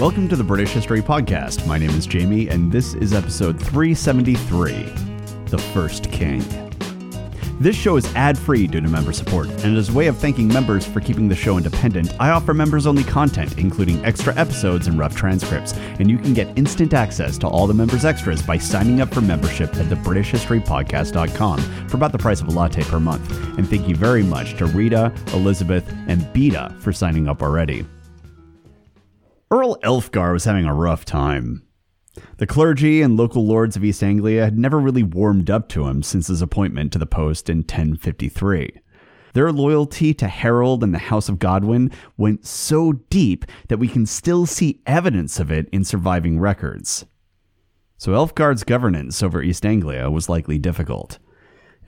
Welcome to the British History Podcast. My name is Jamie, and this is episode 373 The First King. This show is ad free due to member support, and as a way of thanking members for keeping the show independent, I offer members only content, including extra episodes and rough transcripts. And you can get instant access to all the members' extras by signing up for membership at thebritishhistorypodcast.com for about the price of a latte per month. And thank you very much to Rita, Elizabeth, and Beta for signing up already. Earl Elfgar was having a rough time. The clergy and local lords of East Anglia had never really warmed up to him since his appointment to the post in 1053. Their loyalty to Harold and the House of Godwin went so deep that we can still see evidence of it in surviving records. So Elfgar's governance over East Anglia was likely difficult.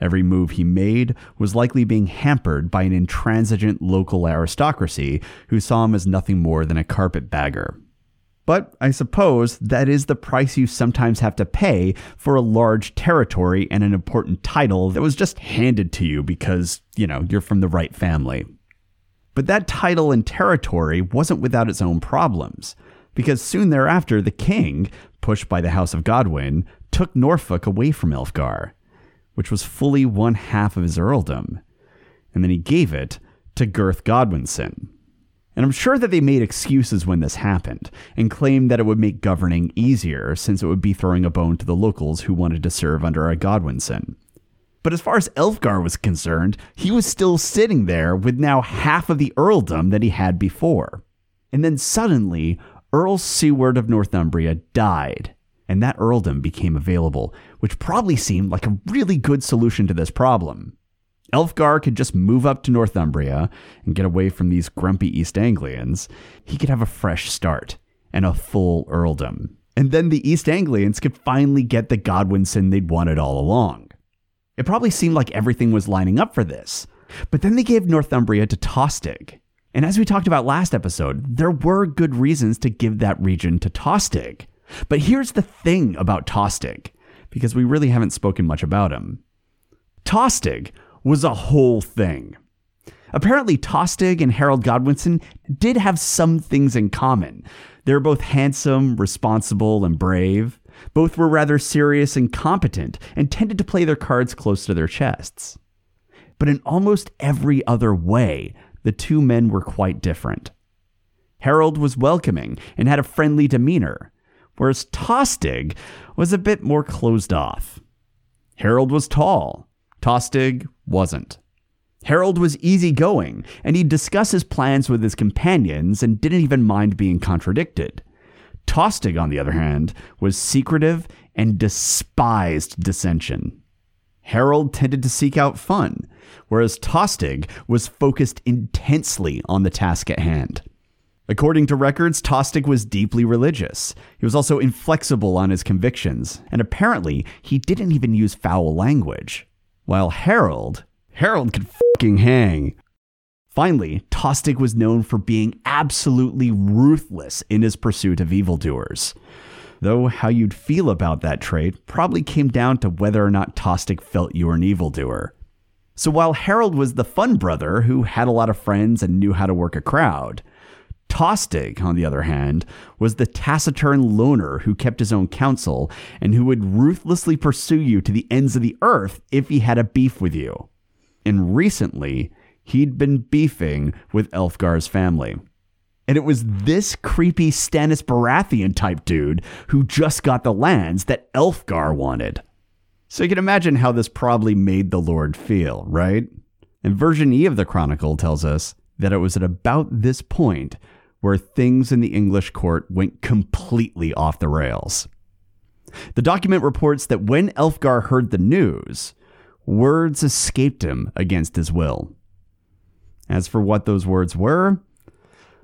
Every move he made was likely being hampered by an intransigent local aristocracy who saw him as nothing more than a carpetbagger. But I suppose that is the price you sometimes have to pay for a large territory and an important title that was just handed to you because, you know, you're from the right family. But that title and territory wasn't without its own problems, because soon thereafter the king, pushed by the House of Godwin, took Norfolk away from Elfgar, which was fully one half of his earldom, and then he gave it to Gurth Godwinson. And I'm sure that they made excuses when this happened and claimed that it would make governing easier since it would be throwing a bone to the locals who wanted to serve under a Godwinson. But as far as Elfgar was concerned, he was still sitting there with now half of the earldom that he had before. And then suddenly, Earl Siward of Northumbria died, and that earldom became available, which probably seemed like a really good solution to this problem. Elfgar could just move up to Northumbria and get away from these grumpy East Anglians. He could have a fresh start and a full earldom. And then the East Anglians could finally get the Godwinson they'd wanted all along. It probably seemed like everything was lining up for this. But then they gave Northumbria to Tostig. And as we talked about last episode, there were good reasons to give that region to Tostig. But here's the thing about Tostig, because we really haven't spoken much about him. Tostig was a whole thing. Apparently, Tostig and Harold Godwinson did have some things in common. They were both handsome, responsible, and brave. Both were rather serious and competent and tended to play their cards close to their chests. But in almost every other way, the two men were quite different. Harold was welcoming and had a friendly demeanor, whereas Tostig was a bit more closed off. Harold was tall, Tostig wasn't. Harold was easygoing, and he'd discuss his plans with his companions and didn't even mind being contradicted. Tostig, on the other hand, was secretive and despised dissension. Harold tended to seek out fun, whereas Tostig was focused intensely on the task at hand. According to records, Tostig was deeply religious. He was also inflexible on his convictions, and apparently he didn't even use foul language. While Harold, Harold could fucking hang. Finally, Tostig was known for being absolutely ruthless in his pursuit of evildoers. Though how you'd feel about that trait probably came down to whether or not Tostig felt you were an evildoer. So while Harold was the fun brother who had a lot of friends and knew how to work a crowd, Tostig, on the other hand, was the taciturn loner who kept his own counsel and who would ruthlessly pursue you to the ends of the earth if he had a beef with you. And recently, he'd been beefing with Elfgar's family. And it was this creepy Stannis Baratheon type dude who just got the lands that Elfgar wanted. So you can imagine how this probably made the Lord feel, right? And version E of the Chronicle tells us that it was at about this point where things in the English court went completely off the rails. The document reports that when Elfgar heard the news, words escaped him against his will. As for what those words were,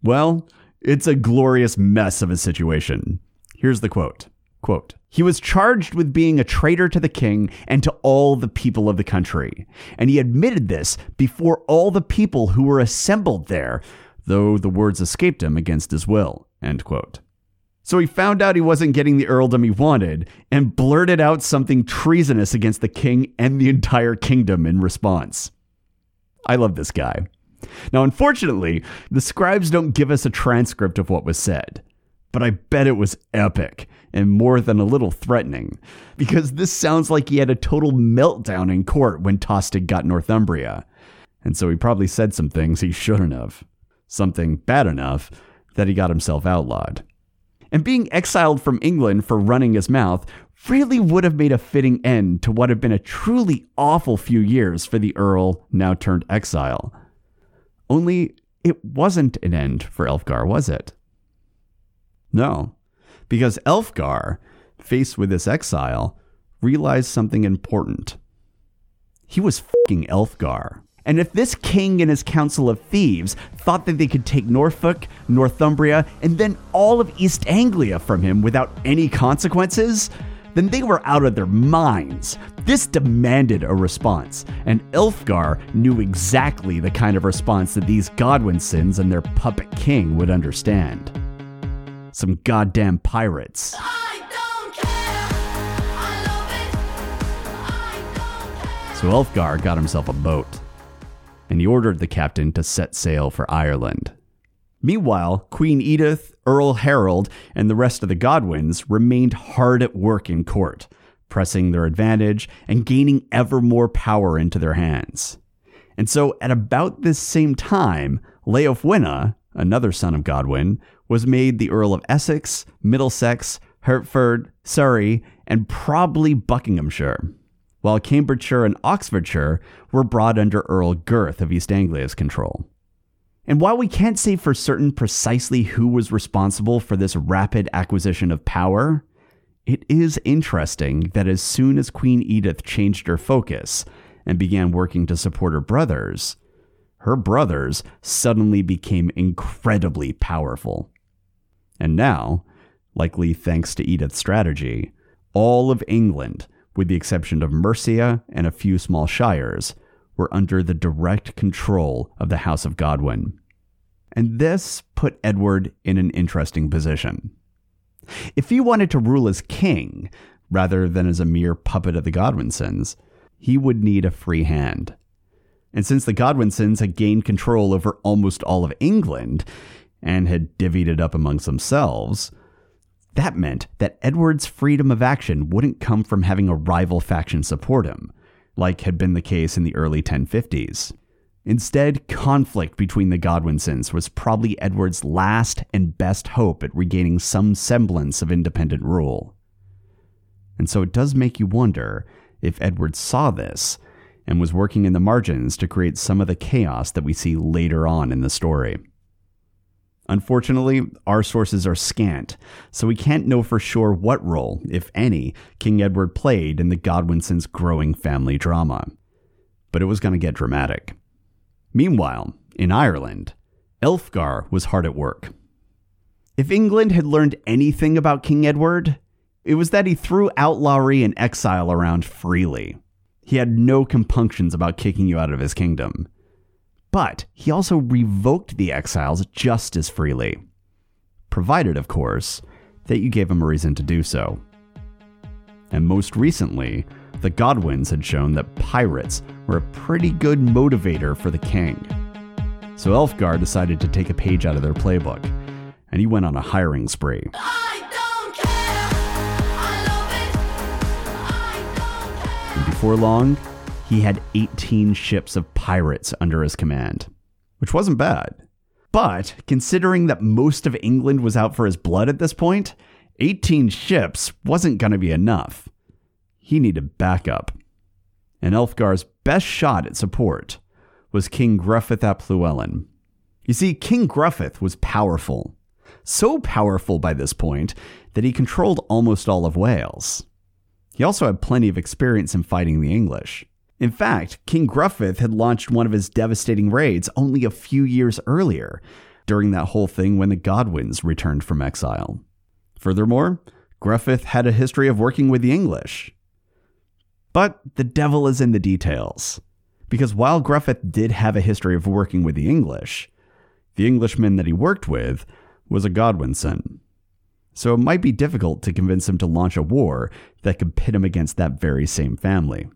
well, it's a glorious mess of a situation. Here's the quote. Quote, he was charged with being a traitor to the king and to all the people of the country. And he admitted this before all the people who were assembled there, though the words escaped him against his will. So he found out he wasn't getting the earldom he wanted and blurted out something treasonous against the king and the entire kingdom in response. I love this guy. Now, unfortunately, the scribes don't give us a transcript of what was said, but I bet it was epic and more than a little threatening, because this sounds like he had a total meltdown in court when Tostig got Northumbria. And so he probably said some things he shouldn't have. Something bad enough that he got himself outlawed. And being exiled from England for running his mouth really would have made a fitting end to what had been a truly awful few years for the Earl, now turned exile. Only it wasn't an end for Elfgar, was it? No, because Elfgar, faced with this exile, realized something important. He was fucking Elfgar. And if this king and his council of thieves thought that they could take Norfolk, Northumbria, and then all of East Anglia from him without any consequences, then they were out of their minds. This demanded a response, and Elfgar knew exactly the kind of response that these Godwinsons and their puppet king would understand. Some goddamn pirates. So Elfgar got himself a boat, and he ordered the captain to set sail for Ireland. Meanwhile, Queen Edith, Earl Harold, and the rest of the Godwins remained hard at work in court, pressing their advantage and gaining ever more power into their hands. And so, at about this same time, Leofwine, another son of Godwin, was made the Earl of Essex, Middlesex, Hertford, Surrey, and probably Buckinghamshire, while Cambridgeshire and Oxfordshire were brought under Earl Gurth of East Anglia's control. And while we can't say for certain precisely who was responsible for this rapid acquisition of power, it is interesting that as soon as Queen Edith changed her focus and began working to support her brothers, her brothers suddenly became incredibly powerful. And now, likely thanks to Edith's strategy, all of England, with the exception of Mercia and a few small shires, were under the direct control of the House of Godwin. And this put Edward in an interesting position. If he wanted to rule as king, rather than as a mere puppet of the Godwinsons, he would need a free hand. And since the Godwinsons had gained control over almost all of England and had divvied it up amongst themselves, that meant that Edward's freedom of action wouldn't come from having a rival faction support him, like had been the case in the early 1050s. Instead, conflict between the Godwinsons was probably Edward's last and best hope at regaining some semblance of independent rule. And so it does make you wonder if Edward saw this and was working in the margins to create some of the chaos that we see later on in the story. Unfortunately, our sources are scant, so we can't know for sure what role, if any, King Edward played in the Godwinsons' growing family drama. But it was going to get dramatic. Meanwhile, in Ireland, Elfgar was hard at work. If England had learned anything about King Edward, it was that he threw outlawry and exile around freely. He had no compunctions about kicking you out of his kingdom. But he also revoked the exiles just as freely. Provided, of course, that you gave him a reason to do so. And most recently, the Godwins had shown that pirates were a pretty good motivator for the king. So Elfgar decided to take a page out of their playbook, and he went on a hiring spree. And before long, he had 18 ships of pirates under his command, which wasn't bad. But considering that most of England was out for his blood at this point, 18 ships wasn't going to be enough. He needed backup. And Elfgar's best shot at support was King Gruffydd ap Llywelyn. You see, King Gruffydd was powerful. So powerful by this point that he controlled almost all of Wales. He also had plenty of experience in fighting the English. In fact, King Gruffydd had launched one of his devastating raids only a few years earlier, during that whole thing when the Godwins returned from exile. Furthermore, Gruffydd had a history of working with the English. But the devil is in the details. Because while Gruffydd did have a history of working with the English, the Englishman that he worked with was a Godwinson. So it might be difficult to convince him to launch a war that could pit him against that very same family.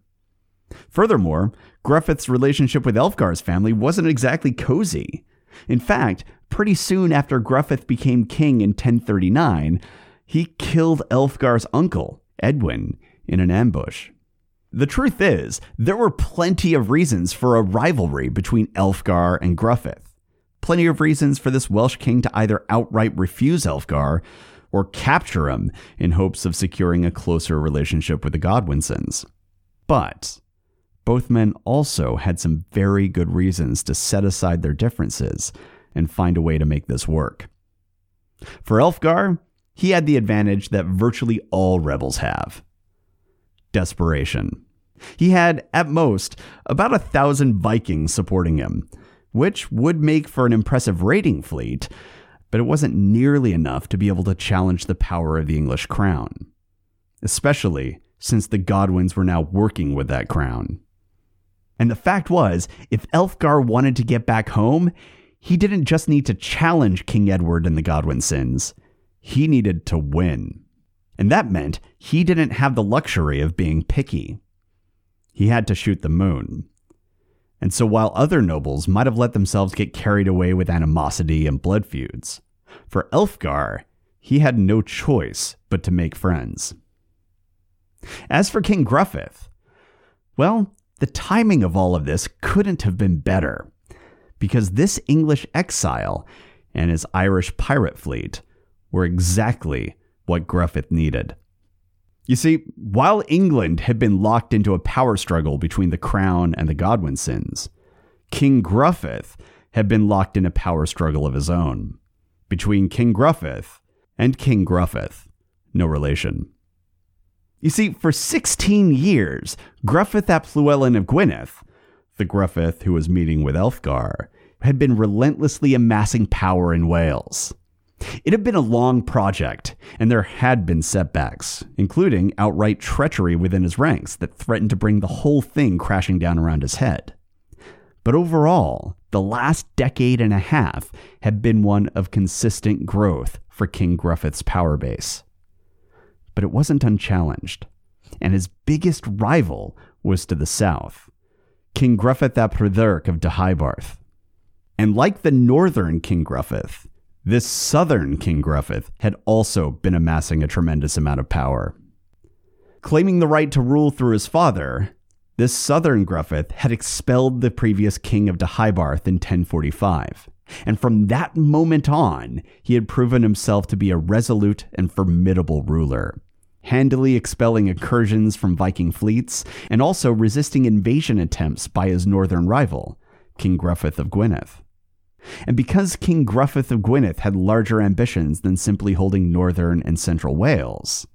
Furthermore, Gruffydd's relationship with Elfgar's family wasn't exactly cozy. In fact, pretty soon after Gruffydd became king in 1039, he killed Elfgar's uncle, Edwin, in an ambush. The truth is, there were plenty of reasons for a rivalry between Elfgar and Gruffydd. Plenty of reasons for this Welsh king to either outright refuse Elfgar or capture him in hopes of securing a closer relationship with the Godwinsons. But both men also had some very good reasons to set aside their differences and find a way to make this work. For Elfgar, he had the advantage that virtually all rebels have desperation. He had, at most, about a thousand Vikings supporting him, which would make for an impressive raiding fleet, but it wasn't nearly enough to be able to challenge the power of the English crown, especially since the Godwins were now working with that crown. And the fact was, if Elfgar wanted to get back home, he didn't just need to challenge King Edward and the Godwin Godwinsons, he needed to win. And that meant he didn't have the luxury of being picky. He had to shoot the moon. And so while other nobles might have let themselves get carried away with animosity and blood feuds, for Elfgar, he had no choice but to make friends. As for King Gruffydd, well, the timing of all of this couldn't have been better, because this English exile and his Irish pirate fleet were exactly what Gruffydd needed. You see, while England had been locked into a power struggle between the crown and the Godwinsons, King Gruffydd had been locked in a power struggle of his own between King Gruffydd and King Gruffydd, no relation. You see, for 16 years, Gruffydd ap Llywelyn of Gwynedd, the Gruffydd who was meeting with Elfgar, had been relentlessly amassing power in Wales. It had been a long project, and there had been setbacks, including outright treachery within his ranks that threatened to bring the whole thing crashing down around his head. But overall, the last decade and a half had been one of consistent growth for King Gruffydd's power base but it wasn't unchallenged, and his biggest rival was to the south, King Gruffydd ap Rhydderch of Deheubarth. And like the northern King Gruffydd, this southern King Gruffydd had also been amassing a tremendous amount of power. Claiming the right to rule through his father, this southern Gruffydd had expelled the previous king of Deheubarth in 1045. And from that moment on, he had proven himself to be a resolute and formidable ruler, handily expelling incursions from Viking fleets and also resisting invasion attempts by his northern rival, King Gruffydd of Gwynedd. And because King Gruffydd of Gwynedd had larger ambitions than simply holding northern and central Wales,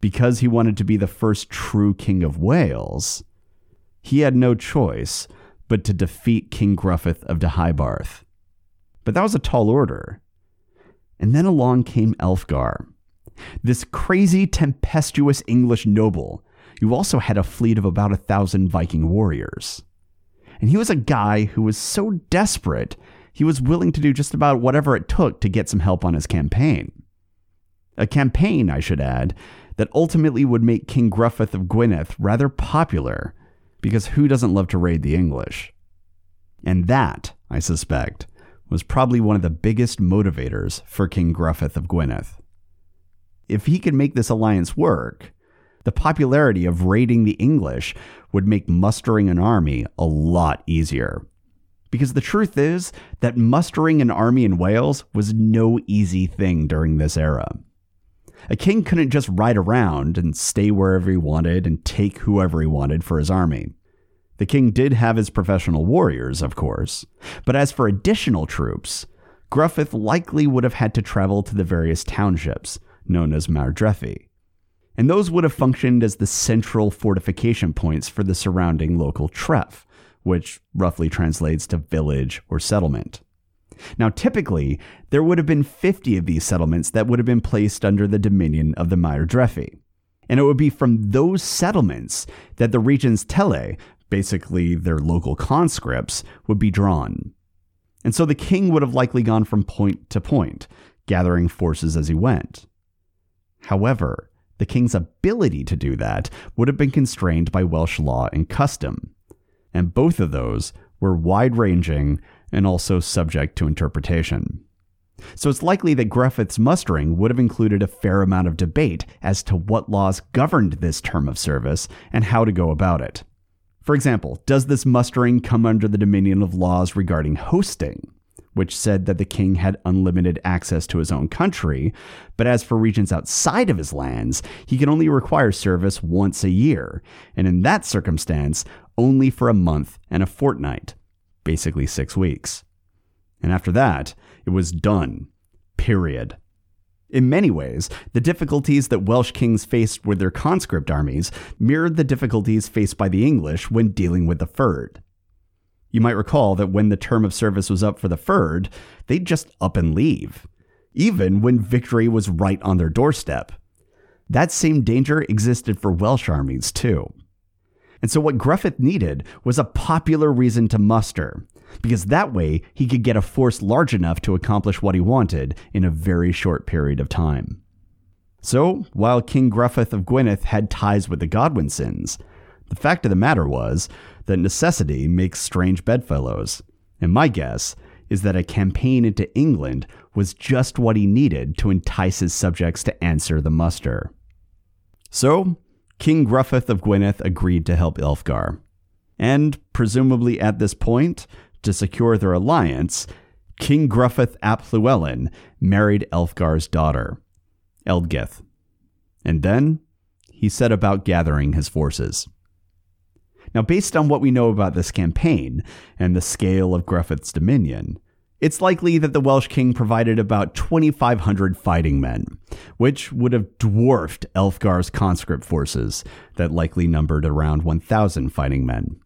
because he wanted to be the first true king of Wales, he had no choice but to defeat King Gruffydd of Deheubarth but that was a tall order. And then along came Elfgar, this crazy, tempestuous English noble who also had a fleet of about a thousand Viking warriors. And he was a guy who was so desperate, he was willing to do just about whatever it took to get some help on his campaign. A campaign, I should add, that ultimately would make King Gruffydd of Gwynedd rather popular, because who doesn't love to raid the English? And that, I suspect, was probably one of the biggest motivators for King Gruffydd of Gwynedd. If he could make this alliance work, the popularity of raiding the English would make mustering an army a lot easier. Because the truth is that mustering an army in Wales was no easy thing during this era. A king couldn't just ride around and stay wherever he wanted and take whoever he wanted for his army. The king did have his professional warriors, of course, but as for additional troops, Gruffydd likely would have had to travel to the various townships, known as maerdrefi, and those would have functioned as the central fortification points for the surrounding local tref, which roughly translates to village or settlement. Now, typically, there would have been 50 of these settlements that would have been placed under the dominion of the maerdrefi. And it would be from those settlements that the region's tele basically their local conscripts, would be drawn. And so the king would have likely gone from point to point, gathering forces as he went. However, the king's ability to do that would have been constrained by Welsh law and custom, and both of those were wide ranging and also subject to interpretation. So it's likely that Griffith's mustering would have included a fair amount of debate as to what laws governed this term of service and how to go about it. For example, does this mustering come under the dominion of laws regarding hosting, which said that the king had unlimited access to his own country, but as for regions outside of his lands, he can only require service once a year, and in that circumstance, only for a month and a fortnight, basically six weeks. And after that, it was done. Period. In many ways, the difficulties that Welsh kings faced with their conscript armies mirrored the difficulties faced by the English when dealing with the fyrd. You might recall that when the term of service was up for the fyrd, they'd just up and leave, even when victory was right on their doorstep. That same danger existed for Welsh armies, too. And so, what Gruffydd needed was a popular reason to muster, because that way he could get a force large enough to accomplish what he wanted in a very short period of time. So, while King Gruffydd of Gwynedd had ties with the Godwinsons, the fact of the matter was that necessity makes strange bedfellows, and my guess is that a campaign into England was just what he needed to entice his subjects to answer the muster. So, King Gruffydd of Gwynedd agreed to help Elfgar. And, presumably at this point, to secure their alliance, King Gruffydd ap Llywelyn married Elfgar's daughter, Ealdgyth. And then he set about gathering his forces. Now, based on what we know about this campaign and the scale of Gruffydd's dominion, it's likely that the Welsh king provided about 2,500 fighting men, which would have dwarfed Elfgar's conscript forces that likely numbered around 1,000 fighting men.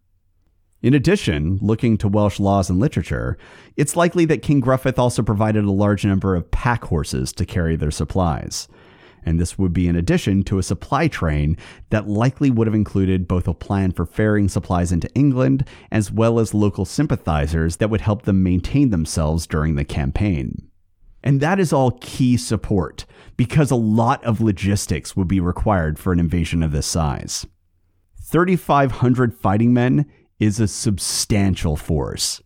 In addition, looking to Welsh laws and literature, it's likely that King Gruffydd also provided a large number of pack horses to carry their supplies. And this would be in addition to a supply train that likely would have included both a plan for ferrying supplies into England as well as local sympathizers that would help them maintain themselves during the campaign. And that is all key support, because a lot of logistics would be required for an invasion of this size. 3,500 fighting men is a substantial force.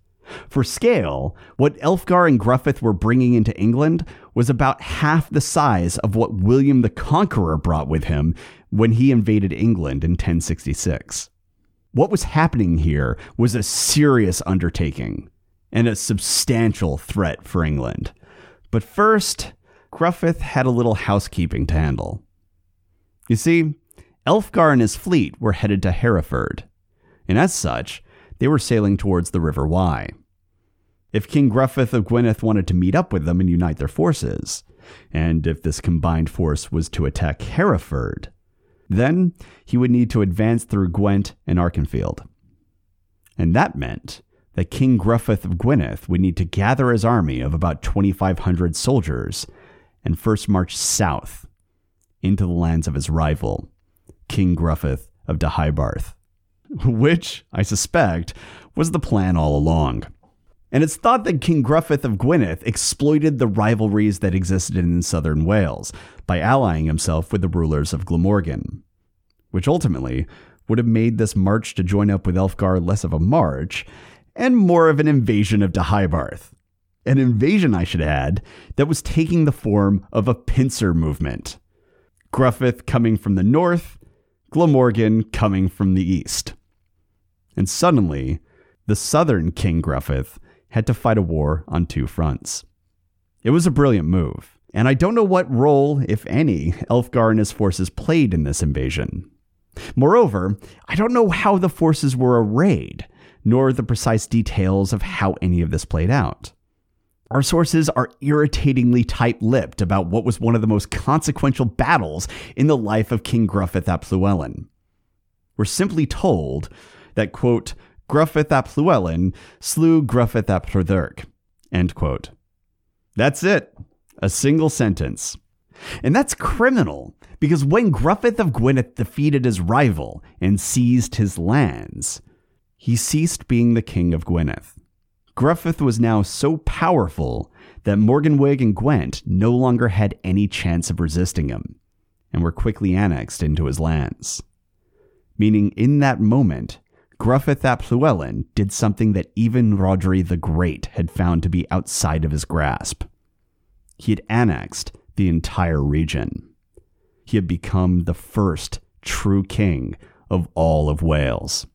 For scale, what Elfgar and Gruffydd were bringing into England was about half the size of what William the Conqueror brought with him when he invaded England in 1066. What was happening here was a serious undertaking and a substantial threat for England. But first, Gruffydd had a little housekeeping to handle. You see, Elfgar and his fleet were headed to Hereford, and as such, they were sailing towards the River Wye. If King Gruffydd of Gwynedd wanted to meet up with them and unite their forces, and if this combined force was to attack Hereford, then he would need to advance through Gwent and Archenfield. And that meant that King Gruffydd of Gwynedd would need to gather his army of about 2,500 soldiers and first march south into the lands of his rival, King Gruffydd of Deheubarth which, I suspect, was the plan all along. And it's thought that King Gruffydd of Gwynedd exploited the rivalries that existed in southern Wales by allying himself with the rulers of Glamorgan, which ultimately would have made this march to join up with Elfgar less of a march and more of an invasion of Deheubarth. An invasion, I should add, that was taking the form of a pincer movement. Gruffydd coming from the north, Glamorgan coming from the east. And suddenly, the southern King Gruffydd had to fight a war on two fronts. It was a brilliant move, and I don't know what role, if any, Elfgar and his forces played in this invasion. Moreover, I don't know how the forces were arrayed, nor the precise details of how any of this played out. Our sources are irritatingly tight lipped about what was one of the most consequential battles in the life of King Gruffydd ap Llywelyn. We're simply told that, quote, Gruffydd ap Llywelyn slew Gruffydd ap Rhydderch, end quote. That's it. A single sentence. And that's criminal, because when Gruffydd of Gwynedd defeated his rival and seized his lands, he ceased being the king of Gwynedd. Gruffydd was now so powerful that Morgannwg and Gwent no longer had any chance of resisting him, and were quickly annexed into his lands. Meaning, in that moment, Gruffydd ap did something that even Rhodri the Great had found to be outside of his grasp. he had annexed the entire region. He had become the first true king of all of Wales.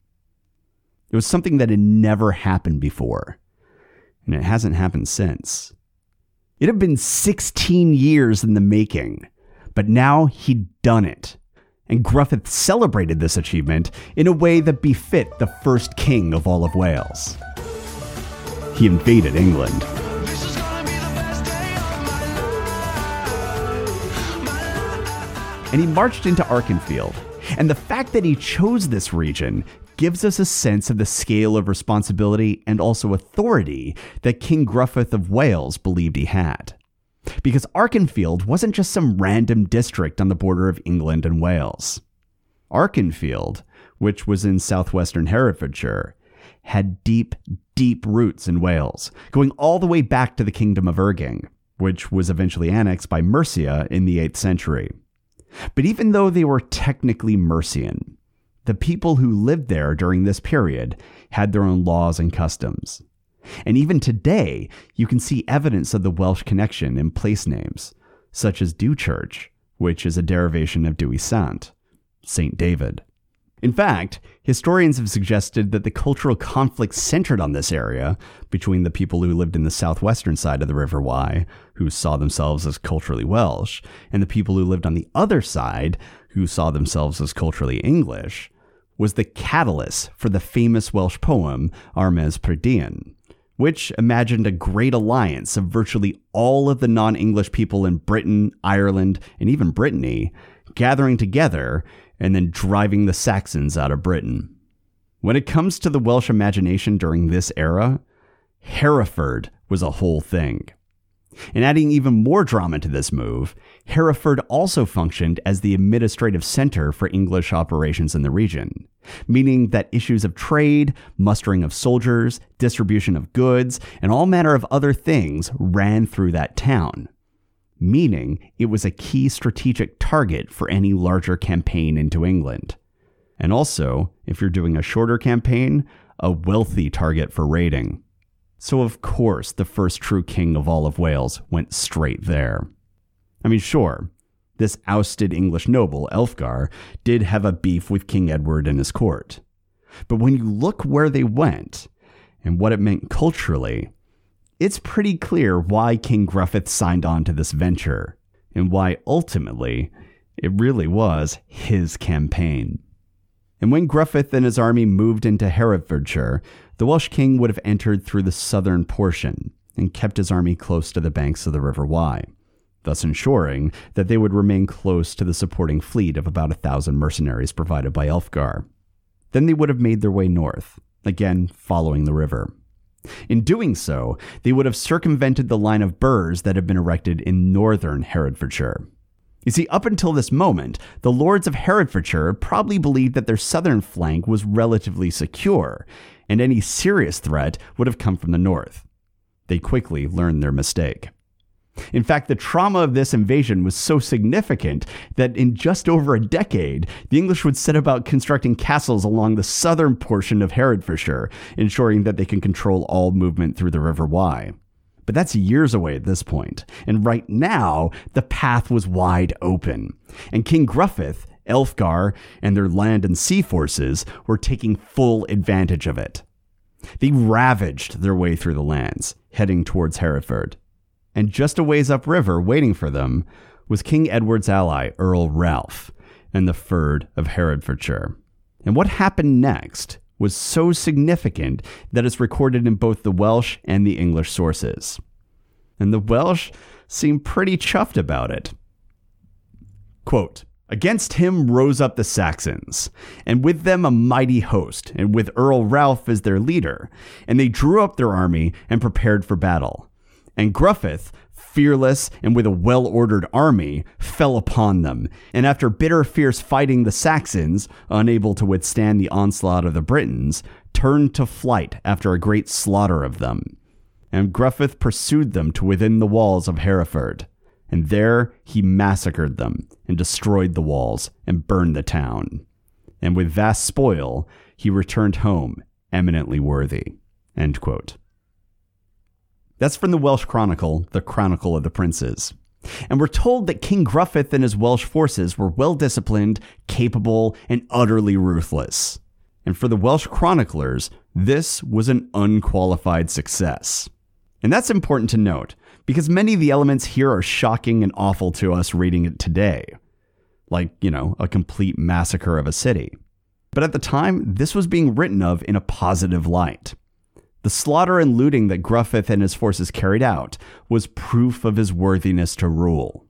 It was something that had never happened before, and it hasn't happened since. It had been 16 years in the making, but now he'd done it. And Gruffydd celebrated this achievement in a way that befit the first king of all of Wales. He invaded England. And he marched into Archenfield. And the fact that he chose this region gives us a sense of the scale of responsibility and also authority that King Gruffydd of Wales believed he had. Because Archenfield wasn't just some random district on the border of England and Wales. Archenfield, which was in southwestern Herefordshire, had deep, deep roots in Wales, going all the way back to the Kingdom of Ergyng, which was eventually annexed by Mercia in the 8th century. But even though they were technically Mercian, the people who lived there during this period had their own laws and customs. And even today, you can see evidence of the Welsh connection in place names, such as Dewchurch, which is a derivation of Dewi Sant, St. David. In fact, historians have suggested that the cultural conflict centered on this area between the people who lived in the southwestern side of the River Wye, who saw themselves as culturally Welsh, and the people who lived on the other side, who saw themselves as culturally English, was the catalyst for the famous Welsh poem Armes Prydein, which imagined a great alliance of virtually all of the non English people in Britain, Ireland, and even Brittany gathering together and then driving the Saxons out of Britain. When it comes to the Welsh imagination during this era, Hereford was a whole thing. And adding even more drama to this move, Hereford also functioned as the administrative center for English operations in the region, meaning that issues of trade, mustering of soldiers, distribution of goods, and all manner of other things ran through that town, meaning it was a key strategic target for any larger campaign into England. And also, if you're doing a shorter campaign, a wealthy target for raiding. So, of course, the first true king of all of Wales went straight there. I mean, sure, this ousted English noble, Elfgar, did have a beef with King Edward and his court. But when you look where they went and what it meant culturally, it's pretty clear why King Gruffydd signed on to this venture and why ultimately it really was his campaign. And when Gruffydd and his army moved into Herefordshire, the Welsh king would have entered through the southern portion and kept his army close to the banks of the River Wye, thus ensuring that they would remain close to the supporting fleet of about a thousand mercenaries provided by Elfgar. Then they would have made their way north, again following the river. In doing so, they would have circumvented the line of burhs that had been erected in northern Herefordshire. You see, up until this moment, the lords of Herefordshire probably believed that their southern flank was relatively secure, and any serious threat would have come from the north. They quickly learned their mistake. In fact, the trauma of this invasion was so significant that in just over a decade, the English would set about constructing castles along the southern portion of Herefordshire, ensuring that they can control all movement through the River Wye. But that's years away at this point, and right now, the path was wide open. And King Gruffydd Elfgar, and their land and sea forces were taking full advantage of it. They ravaged their way through the lands, heading towards Hereford. And just a ways upriver, waiting for them, was King Edward's ally, Earl Ralph, and the Fyrd of Herefordshire. And what happened next was so significant that it's recorded in both the Welsh and the English sources. And the Welsh seem pretty chuffed about it. Quote, Against him rose up the Saxons, and with them a mighty host, and with Earl Ralph as their leader. And they drew up their army and prepared for battle. And Gruffydd, fearless and with a well ordered army, fell upon them. And after bitter, fierce fighting, the Saxons, unable to withstand the onslaught of the Britons, turned to flight after a great slaughter of them. And Gruffydd pursued them to within the walls of Hereford and there he massacred them and destroyed the walls and burned the town. And with vast spoil, he returned home eminently worthy. That's from the Welsh Chronicle, the Chronicle of the Princes. And we're told that King Gruffydd and his Welsh forces were well disciplined, capable, and utterly ruthless. And for the Welsh chroniclers, this was an unqualified success. And that's important to note, because many of the elements here are shocking and awful to us reading it today. Like, you know, a complete massacre of a city. But at the time, this was being written of in a positive light. The slaughter and looting that Gruffydd and his forces carried out was proof of his worthiness to rule.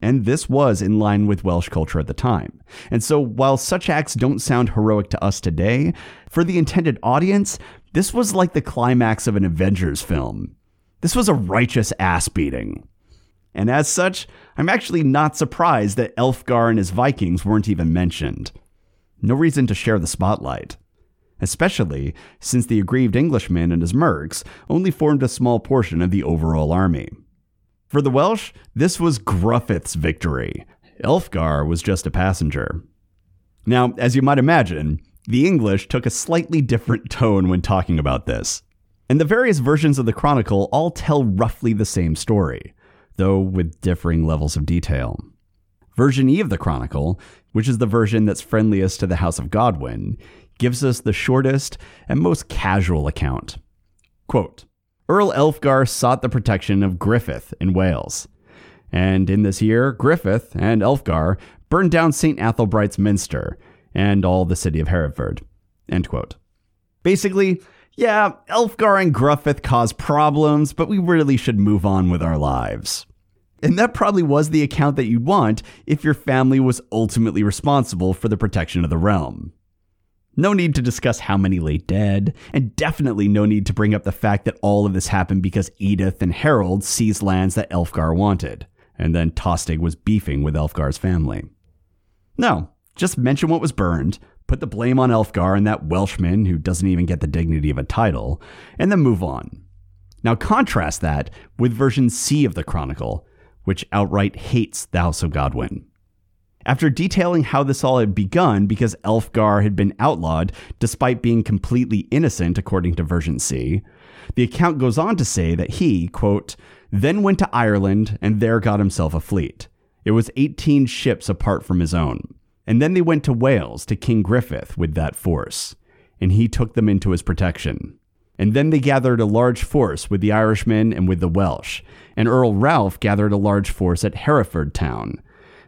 And this was in line with Welsh culture at the time. And so, while such acts don't sound heroic to us today, for the intended audience, this was like the climax of an Avengers film. This was a righteous ass beating. And as such, I'm actually not surprised that Elfgar and his Vikings weren't even mentioned. No reason to share the spotlight especially since the aggrieved Englishman and his mercs only formed a small portion of the overall army. For the Welsh, this was Gruffydd's victory. Elfgar was just a passenger. Now, as you might imagine, the English took a slightly different tone when talking about this. And the various versions of the Chronicle all tell roughly the same story, though with differing levels of detail. Version E of the Chronicle, which is the version that's friendliest to the House of Godwin, gives us the shortest and most casual account. Quote, Earl Elfgar sought the protection of Griffith in Wales. And in this year, Griffith and Elfgar burned down St. Athelbright's Minster and all the city of Hereford. End quote. Basically, yeah, Elfgar and Gruffydd caused problems, but we really should move on with our lives. And that probably was the account that you'd want if your family was ultimately responsible for the protection of the realm. No need to discuss how many lay dead, and definitely no need to bring up the fact that all of this happened because Edith and Harold seized lands that Elfgar wanted, and then Tostig was beefing with Elfgar's family. No, just mention what was burned, put the blame on Elfgar and that Welshman who doesn't even get the dignity of a title, and then move on. Now contrast that with version C of the Chronicle, which outright hates the House of Godwin. After detailing how this all had begun because Elfgar had been outlawed despite being completely innocent, according to version C, the account goes on to say that he, quote, then went to Ireland and there got himself a fleet. It was 18 ships apart from his own. And then they went to Wales to King Griffith with that force, and he took them into his protection. And then they gathered a large force with the Irishmen and with the Welsh, and Earl Ralph gathered a large force at Hereford town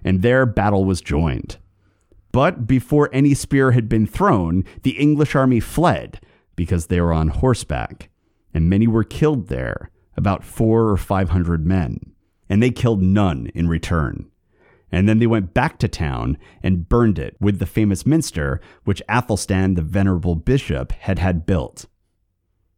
and there battle was joined. But before any spear had been thrown, the English army fled because they were on horseback, and many were killed there, about four or five hundred men, and they killed none in return. And then they went back to town and burned it with the famous minster which Athelstan, the venerable bishop, had had built.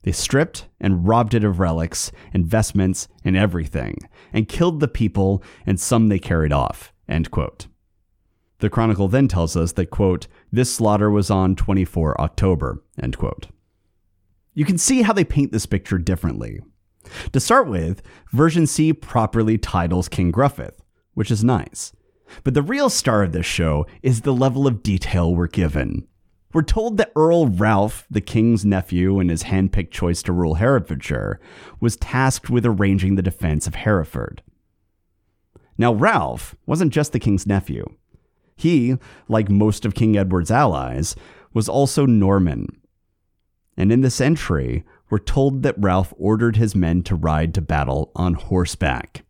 They stripped and robbed it of relics and vestments and everything, and killed the people, and some they carried off. End quote. The Chronicle then tells us that, quote, this slaughter was on 24 October, end quote. You can see how they paint this picture differently. To start with, version C properly titles King Gruffydd, which is nice. But the real star of this show is the level of detail we're given. We're told that Earl Ralph, the king's nephew and his handpicked choice to rule Herefordshire, was tasked with arranging the defense of Hereford. Now, Ralph wasn't just the king's nephew. He, like most of King Edward's allies, was also Norman. And in this entry, we're told that Ralph ordered his men to ride to battle on horseback.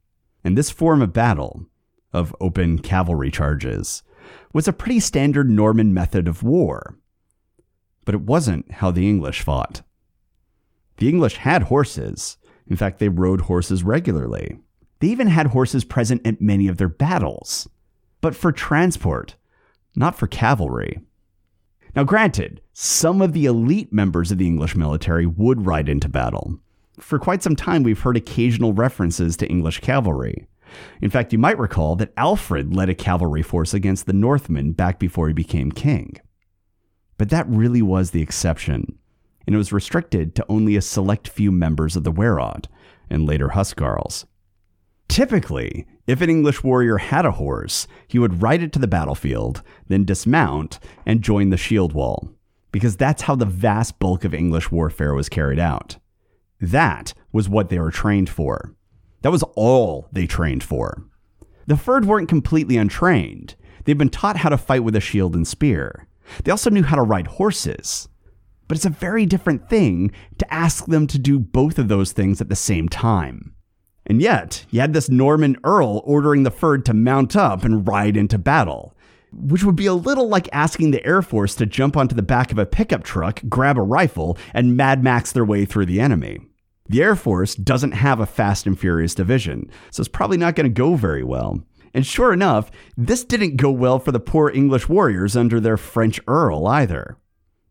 And this form of battle, of open cavalry charges, was a pretty standard Norman method of war. But it wasn't how the English fought. The English had horses. In fact, they rode horses regularly. They even had horses present at many of their battles, but for transport, not for cavalry. Now, granted, some of the elite members of the English military would ride into battle. For quite some time, we've heard occasional references to English cavalry. In fact, you might recall that Alfred led a cavalry force against the Northmen back before he became king. But that really was the exception, and it was restricted to only a select few members of the Wehrad and later Huscarls. Typically, if an English warrior had a horse, he would ride it to the battlefield, then dismount and join the shield wall, because that's how the vast bulk of English warfare was carried out. That was what they were trained for. That was all they trained for. The Fyrd weren't completely untrained. They'd been taught how to fight with a shield and spear. They also knew how to ride horses. But it's a very different thing to ask them to do both of those things at the same time. And yet, you had this Norman Earl ordering the Fyrd to mount up and ride into battle, which would be a little like asking the Air Force to jump onto the back of a pickup truck, grab a rifle, and Mad Max their way through the enemy. The Air Force doesn't have a fast and furious division, so it's probably not going to go very well. And sure enough, this didn't go well for the poor English warriors under their French Earl either.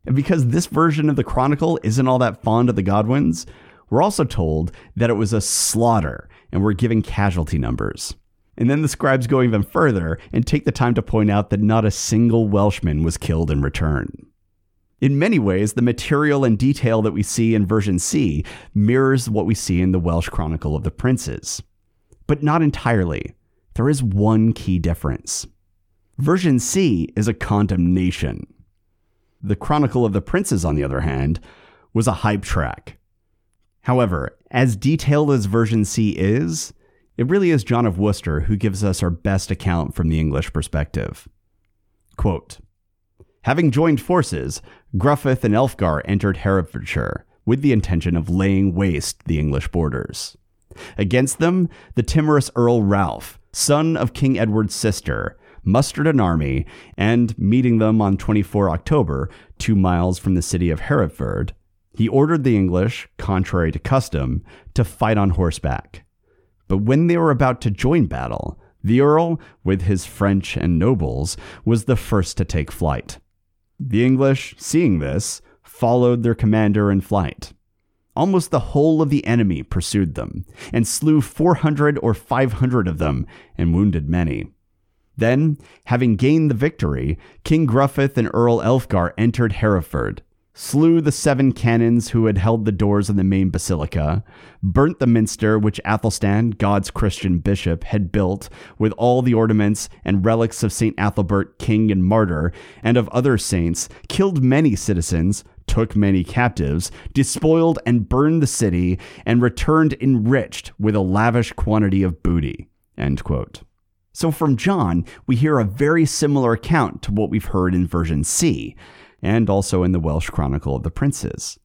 And because this version of the Chronicle isn't all that fond of the Godwins, we're also told that it was a slaughter and we're given casualty numbers. And then the scribes go even further and take the time to point out that not a single Welshman was killed in return. In many ways, the material and detail that we see in version C mirrors what we see in the Welsh Chronicle of the Princes. But not entirely. There is one key difference. Version C is a condemnation. The Chronicle of the Princes, on the other hand, was a hype track. However, as detailed as version C is, it really is John of Worcester who gives us our best account from the English perspective. Quote, Having joined forces, Gruffydd and Elfgar entered Herefordshire with the intention of laying waste the English borders. Against them, the timorous Earl Ralph, son of King Edward's sister, mustered an army and, meeting them on 24 October, two miles from the city of Hereford, he ordered the English, contrary to custom, to fight on horseback. But when they were about to join battle, the Earl, with his French and nobles, was the first to take flight. The English, seeing this, followed their commander in flight. Almost the whole of the enemy pursued them, and slew 400 or 500 of them, and wounded many. Then, having gained the victory, King Gruffydd and Earl Elfgar entered Hereford, slew the seven canons who had held the doors of the main basilica, burnt the minster which Athelstan, God's Christian bishop, had built with all the ornaments and relics of St. Athelbert, king and martyr, and of other saints, killed many citizens, took many captives, despoiled and burned the city, and returned enriched with a lavish quantity of booty. So from John, we hear a very similar account to what we've heard in version C and also in the Welsh Chronicle of the Princes.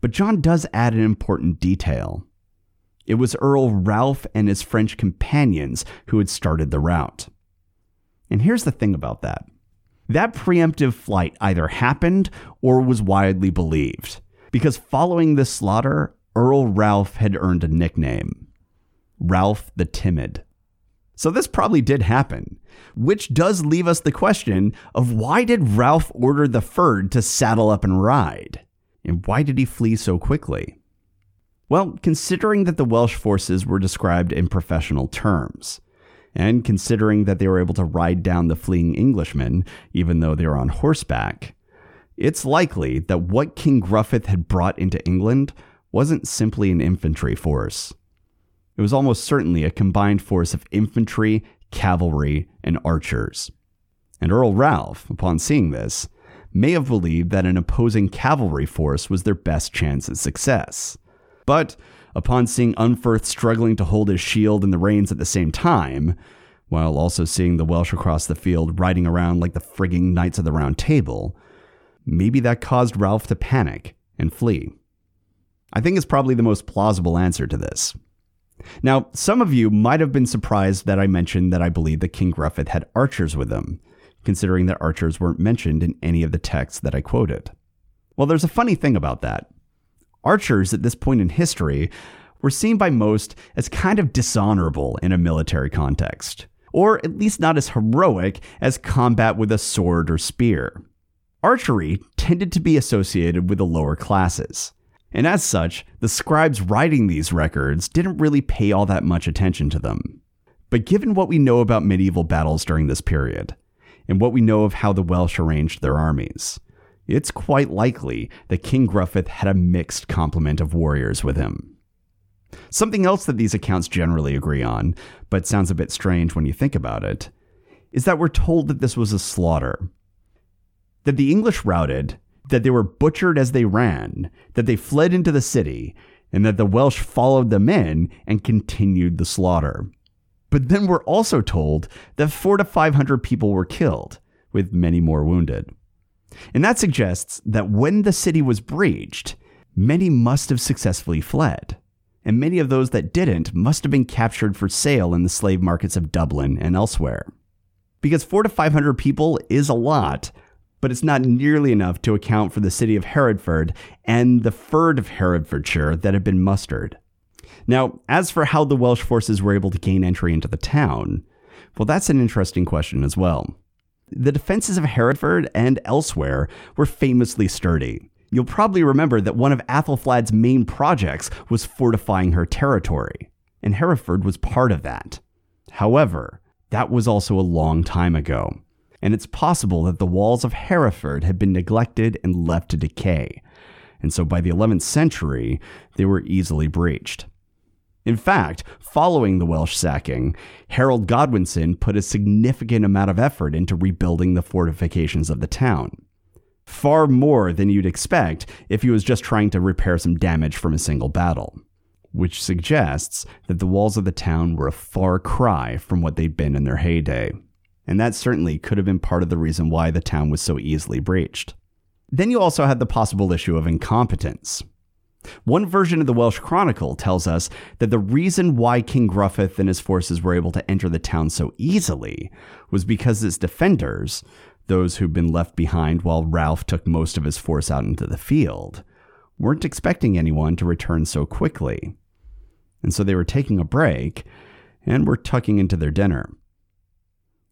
But John does add an important detail. It was Earl Ralph and his French companions who had started the rout. And here's the thing about that that preemptive flight either happened or was widely believed, because following this slaughter, Earl Ralph had earned a nickname Ralph the Timid. So this probably did happen, which does leave us the question of why did Ralph order the Fyrd to saddle up and ride? And why did he flee so quickly? Well, considering that the Welsh forces were described in professional terms, and considering that they were able to ride down the fleeing Englishmen, even though they were on horseback, it's likely that what King Gruffydd had brought into England wasn't simply an infantry force. It was almost certainly a combined force of infantry, cavalry, and archers. And Earl Ralph, upon seeing this, may have believed that an opposing cavalry force was their best chance at success. But upon seeing Unferth struggling to hold his shield and the reins at the same time, while also seeing the Welsh across the field riding around like the frigging Knights of the Round Table, maybe that caused Ralph to panic and flee. I think it's probably the most plausible answer to this. Now, some of you might have been surprised that I mentioned that I believe that King Gruffydd had archers with him, considering that archers weren't mentioned in any of the texts that I quoted. Well, there's a funny thing about that. Archers at this point in history were seen by most as kind of dishonorable in a military context, or at least not as heroic as combat with a sword or spear. Archery tended to be associated with the lower classes and as such, the scribes writing these records didn't really pay all that much attention to them. But given what we know about medieval battles during this period, and what we know of how the Welsh arranged their armies, it's quite likely that King Gruffydd had a mixed complement of warriors with him. Something else that these accounts generally agree on, but sounds a bit strange when you think about it, is that we're told that this was a slaughter. That the English routed that they were butchered as they ran, that they fled into the city, and that the Welsh followed them in and continued the slaughter. But then we're also told that four to 500 people were killed, with many more wounded. And that suggests that when the city was breached, many must have successfully fled. And many of those that didn't must have been captured for sale in the slave markets of Dublin and elsewhere. Because four to 500 people is a lot, but it's not nearly enough to account for the city of Hereford and the fyrd of Herefordshire that had been mustered. Now, as for how the Welsh forces were able to gain entry into the town, well, that's an interesting question as well. The defenses of Hereford and elsewhere were famously sturdy. You'll probably remember that one of Athelflaed's main projects was fortifying her territory, and Hereford was part of that. However, that was also a long time ago, and it's possible that the walls of Hereford had been neglected and left to decay, and so by the 11th century, they were easily breached. In fact, following the Welsh sacking, Harold Godwinson put a significant amount of effort into rebuilding the fortifications of the town. Far more than you'd expect if he was just trying to repair some damage from a single battle, which suggests that the walls of the town were a far cry from what they'd been in their heyday. And that certainly could have been part of the reason why the town was so easily breached. Then you also had the possible issue of incompetence. One version of the Welsh Chronicle tells us that the reason why King Gruffydd and his forces were able to enter the town so easily was because its defenders, those who'd been left behind while Ralph took most of his force out into the field, weren't expecting anyone to return so quickly. And so they were taking a break and were tucking into their dinner.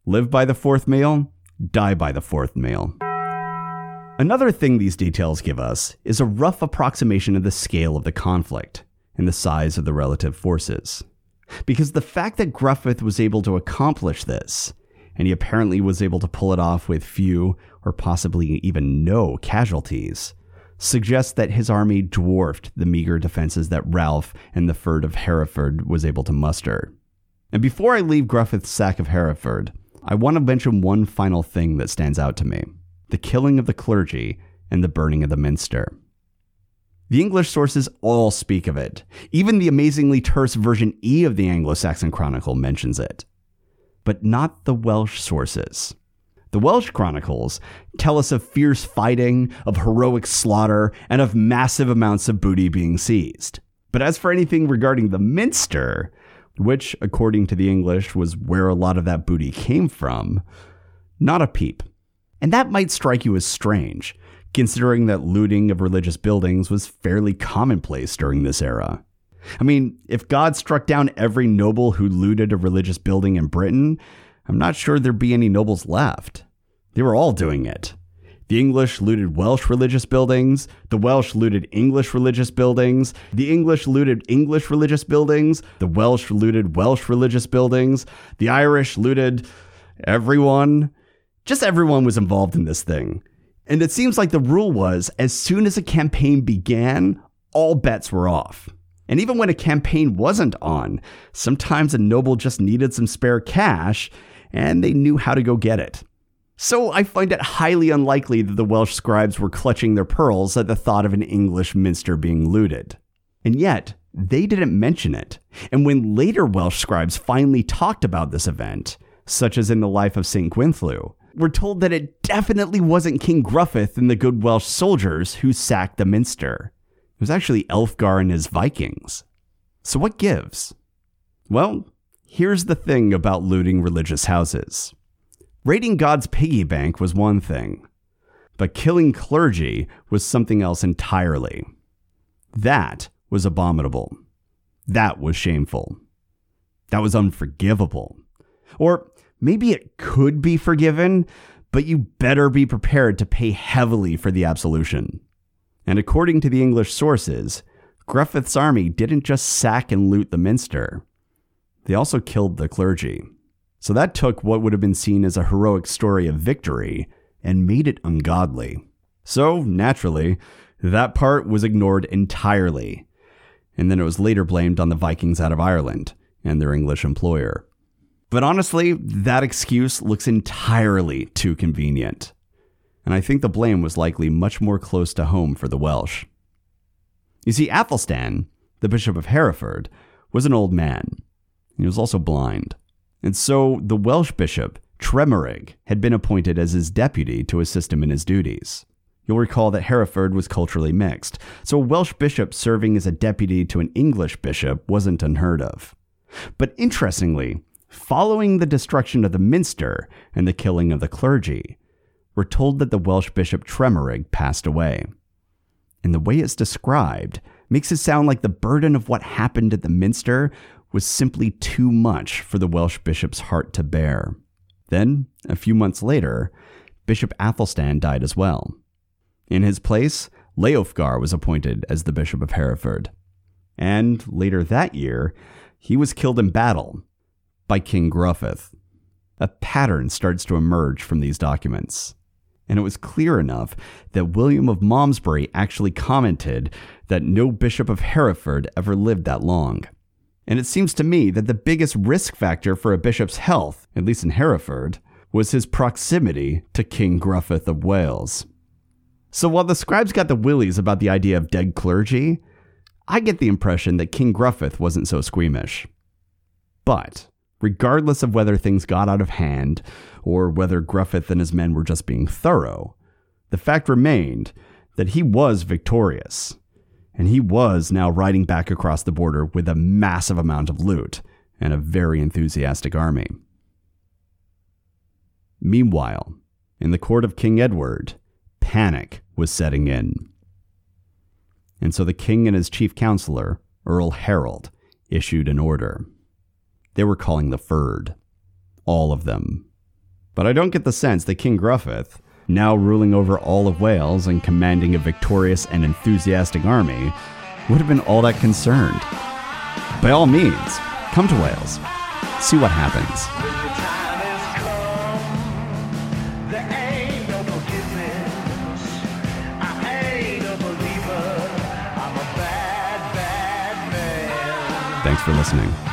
Live by the fourth meal, die by the fourth meal. Another thing these details give us is a rough approximation of the scale of the conflict and the size of the relative forces. Because the fact that Gruffydd was able to accomplish this, and he apparently was able to pull it off with few or possibly even no casualties, suggests that his army dwarfed the meager defenses that Ralph and the Fyrd of Hereford was able to muster. And before I leave Gruffydd's sack of Hereford, I want to mention one final thing that stands out to me the killing of the clergy, and the burning of the minster. The English sources all speak of it. Even the amazingly terse version E of the Anglo Saxon Chronicle mentions it. But not the Welsh sources. The Welsh chronicles tell us of fierce fighting, of heroic slaughter, and of massive amounts of booty being seized. But as for anything regarding the Minster, which, according to the English, was where a lot of that booty came from, not a peep. And that might strike you as strange, considering that looting of religious buildings was fairly commonplace during this era. I mean, if God struck down every noble who looted a religious building in Britain, I'm not sure there'd be any nobles left. They were all doing it. The English looted Welsh religious buildings. The Welsh looted English religious buildings. The English looted English religious buildings. The Welsh looted Welsh religious buildings. The Irish looted everyone. Just everyone was involved in this thing. And it seems like the rule was as soon as a campaign began, all bets were off. And even when a campaign wasn't on, sometimes a noble just needed some spare cash and they knew how to go get it. So I find it highly unlikely that the Welsh scribes were clutching their pearls at the thought of an English minster being looted. And yet, they didn't mention it. And when later Welsh scribes finally talked about this event, such as in the life of St. Gwynllyw, we're told that it definitely wasn't King Gruffydd and the good Welsh soldiers who sacked the Minster. It was actually Elfgar and his Vikings. So what gives? Well, here's the thing about looting religious houses. Raiding God's piggy bank was one thing, but killing clergy was something else entirely. That was abominable. That was shameful. That was unforgivable. Or maybe it could be forgiven, but you better be prepared to pay heavily for the absolution. And according to the English sources, Gruffydd's army didn't just sack and loot the minster, they also killed the clergy. So that took what would have been seen as a heroic story of victory and made it ungodly. So, naturally, that part was ignored entirely. And then it was later blamed on the Vikings out of Ireland and their English employer. But honestly, that excuse looks entirely too convenient. And I think the blame was likely much more close to home for the Welsh. You see, Athelstan, the Bishop of Hereford, was an old man. He was also blind. And so the Welsh bishop, Tremerig, had been appointed as his deputy to assist him in his duties. You'll recall that Hereford was culturally mixed, so a Welsh bishop serving as a deputy to an English bishop wasn't unheard of. But interestingly, following the destruction of the minster and the killing of the clergy, we're told that the Welsh bishop Tremerig passed away. And the way it's described makes it sound like the burden of what happened at the minster was simply too much for the Welsh bishop's heart to bear. Then, a few months later, Bishop Athelstan died as well. In his place, Leofgar was appointed as the Bishop of Hereford. And later that year, he was killed in battle by King Gruffydd. A pattern starts to emerge from these documents. And it was clear enough that William of Malmesbury actually commented that no Bishop of Hereford ever lived that long. And it seems to me that the biggest risk factor for a bishop's health, at least in Hereford, was his proximity to King Gruffydd of Wales. So while the scribes got the willies about the idea of dead clergy, I get the impression that King Gruffydd wasn't so squeamish. But, regardless of whether things got out of hand, or whether Gruffydd and his men were just being thorough, the fact remained that he was victorious and he was now riding back across the border with a massive amount of loot and a very enthusiastic army. Meanwhile, in the court of King Edward, panic was setting in. And so the king and his chief counselor, Earl Harold, issued an order. They were calling the Fyrd. All of them. But I don't get the sense that King Gruffydd, now ruling over all of Wales and commanding a victorious and enthusiastic army, would have been all that concerned. By all means, come to Wales. See what happens. Thanks for listening.